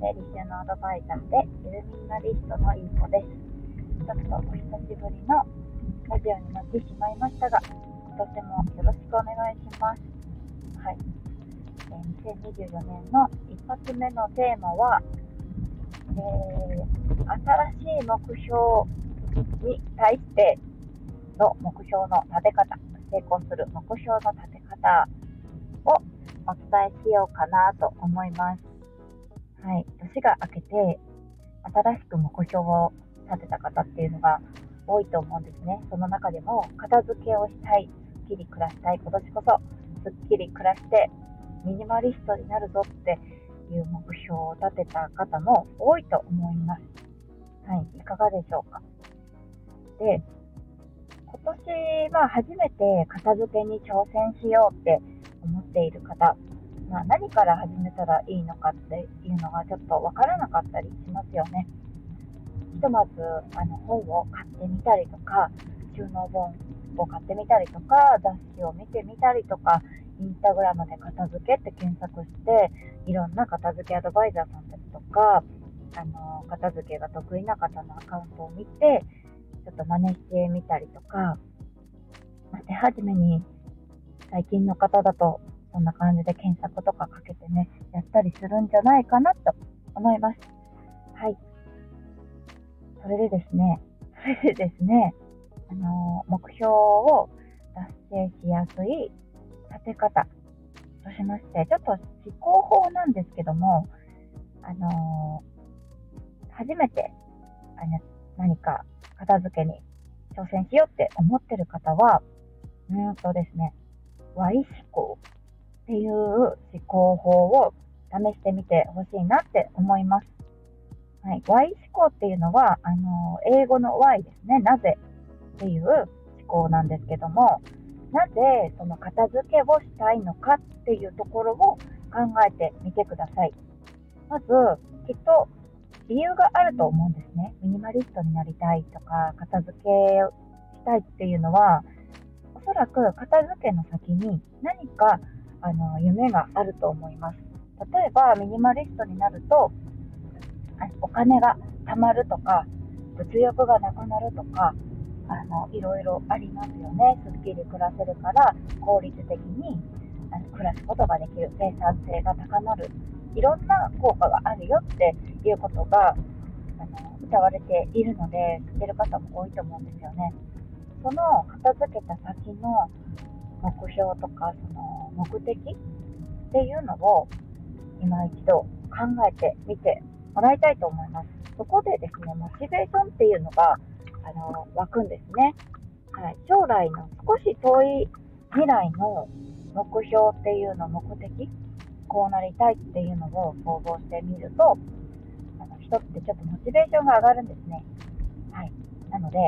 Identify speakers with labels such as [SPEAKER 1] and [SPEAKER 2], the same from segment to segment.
[SPEAKER 1] 整理収納アドバイザーでイルミナリストのいい子です。ちょっとお久しぶりのラジオになってしまいましたが、今年もよろしくお願いします。はい。えー2024年の一発目のテーマは、えー新しい目標に対しての目標の立て方、成功する目標の立て方をお伝えしようかなと思います。はい。年が明けて、新しく目標を立てた方っていうのが多いと思うんですね。その中でも、片付けをしたい、すっきり暮らしたい、今年こそ、すっきり暮らして、ミニマリストになるぞっていう目標を立てた方も多いと思います。はい。いかがでしょうか。で、今年は初めて片付けに挑戦しようって思っている方、まあ、何から始めたらいいのかっていうのがちょっとわからなかったりしますよね。ひとまずあの本を買ってみたりとか、収納本を買ってみたりとか、雑誌を見てみたりとか、インスタグラムで片付けって検索して、いろんな片付けアドバイザーさんたちとか、あの片付けが得意な方のアカウントを見て、ちょっと真似してみたりとか、手始めに最近の方だとそんな感じで検索とかかけてね、やったりするんじゃないかなと思います。はい。それでですね、それでですね、あの目標を達成しやすい立て方としまして、ちょっと思考法なんですけども、あの初めてあの何か片付けに挑戦しようって思ってる方は、うんとですね、Y 思考っていう思考法を試してみてほしいなって思います。はい、Y 思考っていうのは、あの、英語の Y ですね、なぜっていう思考なんですけども、なぜその片付けをしたいのかっていうところを考えてみてください。まず、きっと理由があると思うんですね。ミニマリストになりたいとか、片付けしたいっていうのは、おそらく片付けの先に何かあの夢があると思います。例えば、ミニマリストになると、お金が貯まるとか、物欲がなくなるとか、あのいろいろありますよね。すっきり暮らせるから、効率的にあの暮らすことができる、生産性が高まる、いろんな効果があるよっていうことがあの歌われているので、知ってる方も多いと思うんですよね。その片付けた先の目標とか、その目的っていうのを今一度考えてみてもらいたいと思います。そこでですね、モチベーションっていうのがあの湧くんですね。はい、将来の少し遠い未来の目標っていうの、目的、こうなりたいっていうのを想像してみると、あの人ってちょっとモチベーションが上がるんですね。はい。なので、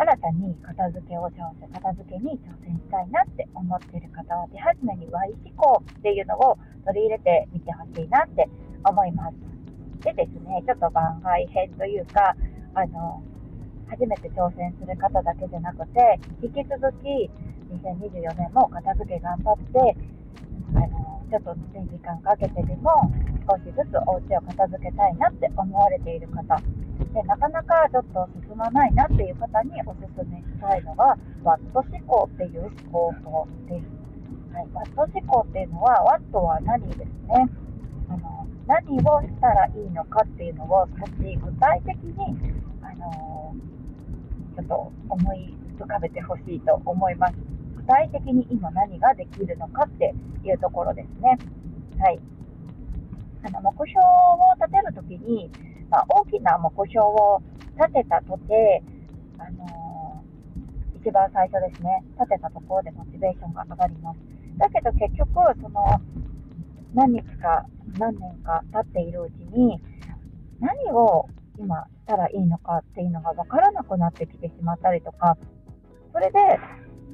[SPEAKER 1] 新たに片付けを挑戦、片付けに挑戦したいなって思っている方は、手始めに Y 思考っていうのを取り入れてみてほしいなって思います。でですね、ちょっと番外編というか、あの、初めて挑戦する方だけじゃなくて、引き続き2024年も片付け頑張って、あの、ちょっと、ね、時間かけてでも少しずつお家を片付けたいなって思われている方、でなかなかちょっと進まないなっていう方におすすめしたいのが、ワット思考っていう思考法です。はい、ワット思考っていうのは、ワットは何ですね。あの何をしたらいいのかっていうのを少し具体的に、あのちょっと思い浮かべてほしいと思います。具体的に今何ができるのかっていうところですね。はい。あの目標を立てるときに、まあ、大きな目標を立てたとて、あのー、一番最初ですね、立てたところでモチベーションが上がります。だけど結局、その、何日か何年か経っているうちに、何を今したらいいのかっていうのが分からなくなってきてしまったりとか、それで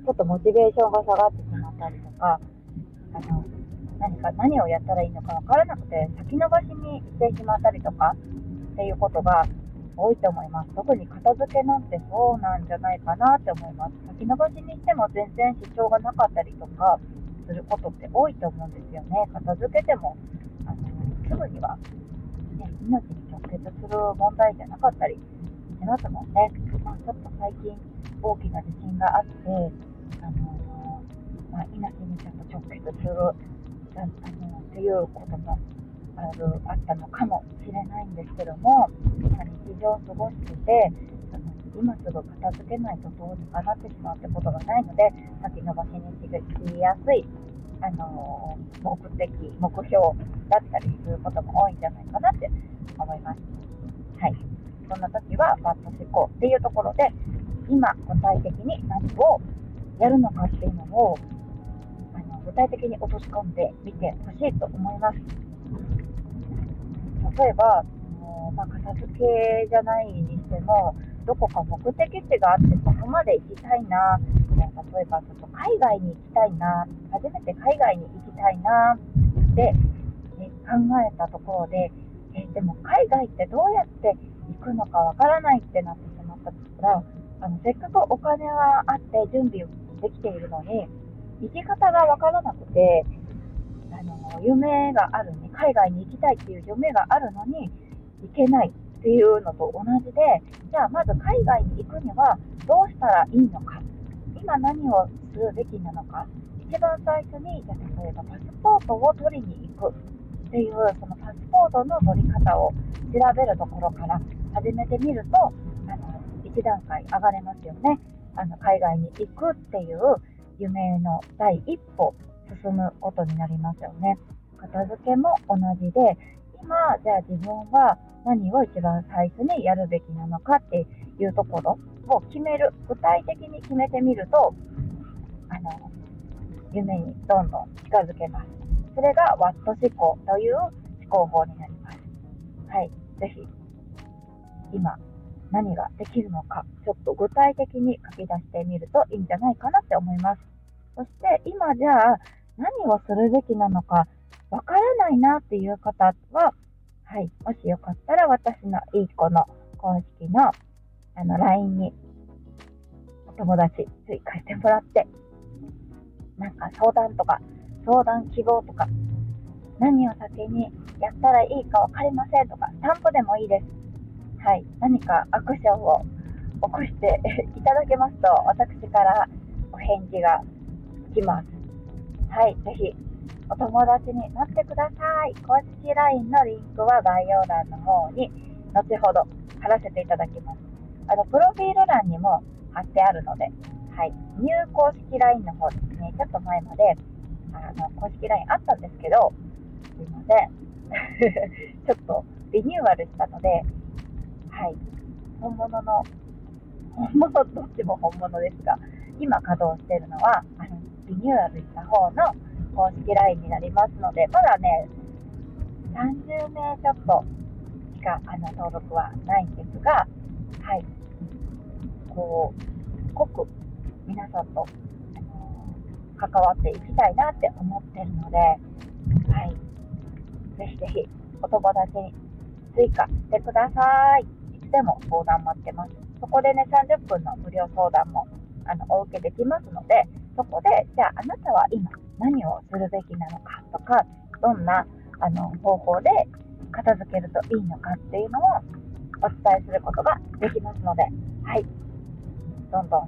[SPEAKER 1] ちょっとモチベーションが下がってしまったりとか、あの何か何をやったらいいのか分からなくて先延ばしにしてしまったりとかっていうことが多いと思います。特に片付けなんてそうなんじゃないかなって思います。先延ばしにしても全然支障がなかったりとかすることって多いと思うんですよね。片付けてもあのすぐにはね、命に直結する問題じゃなかったりしますもんね。まあ、ちょっと最近大きな地震があって、あのまあ、命にちょっと直結するあのっていうこともあるあったのかもしれないんですけども、まあ、日常を過ごしててその今すぐ片付けないとどうにかなってしまうってことがないので先延ばしにしやすいあの目的、目標だったりすることも多いんじゃないかなって思います。はい。そんな時は、バット思考っていうところで、今、具体的に何をやるのかっていうのを、あの具体的に落とし込んでみてほしいと思います。例えば、まあ、片付けじゃないにしても、どこか目的地があって、そこまで行きたいな、例えばちょっと海外に行きたいな、初めて海外に行きたいなって、ね、考えたところで、えでも海外ってどうやって行くのかわからないってなってしまったら、あのせっかくお金はあって準備できているのに、行き方がわからなくて、あの夢があるね、海外に行きたいっていう夢があるのに行けないっていうのと同じで、じゃあまず海外に行くにはどうしたらいいのか今何をするべきなのか、一番最初に、じゃ例えばパスポートを取りに行くっていう、そのパスポートの取り方を調べるところから始めてみると、あの1段階上がれますよね。あの海外に行くっていう夢の第一歩進むことになりますよね。片付けも同じで、今、じゃあ自分は何を一番最初にやるべきなのかっていうところを決める、具体的に決めてみると、あの、夢にどんどん近づけます。それがワット思考という思考法になります。はい。ぜひ、今、何ができるのか、ちょっと具体的に書き出してみるといいんじゃないかなって思います。そして、今じゃあ、何をするべきなのか、わからないなっていう方は、はい。もしよかったら、私のいい子の公式のあの、LINE にお友達追加してもらって、なんか相談とか、相談希望とか、何を先にやったらいいか分かりませんとか、スタンプでもいいです。はい。何かアクションを起こしていただけますと、私からお返事が来ます。はい。ぜひ、お友達になってください。公式 LINE のリンクは概要欄の方に、後ほど貼らせていただきます。あの、プロフィール欄にも貼ってあるので、はい。入公式 LINE の方ですね、ちょっと前まで、あの、公式 LINE あったんですけど、すいません。ちょっとリニューアルしたので、はい。本物の、本物、どっちも本物ですが、今稼働しているのは、あの、リニューアルした方の公式 LINE になりますので、まだね、30名ちょっとしかあの登録はないんですが、はい。こう、濃く皆さんと、あの関わっていきたいなって思ってるので、はい。ぜひぜひ、お友達に追加してください。いつでも相談待ってます。そこでね、30分の無料相談もあのお受けできますので、そこで、じゃああなたは今何をするべきなのかとか、どんなあの方法で片付けるといいのかっていうのをお伝えすることができますので、はい。どんどん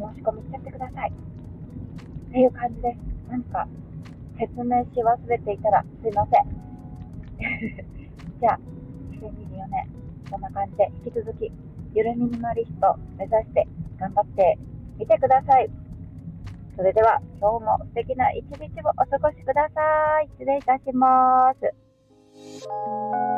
[SPEAKER 1] お申し込みしちゃってください。っていう感じです。何か説明し忘れていたらすいません。じゃあ、2024年、こんな感じで引き続き、ゆるミニマリスト目指して頑張ってみてください。それでは、今日も素敵な一日をお過ごしください。失礼いたします。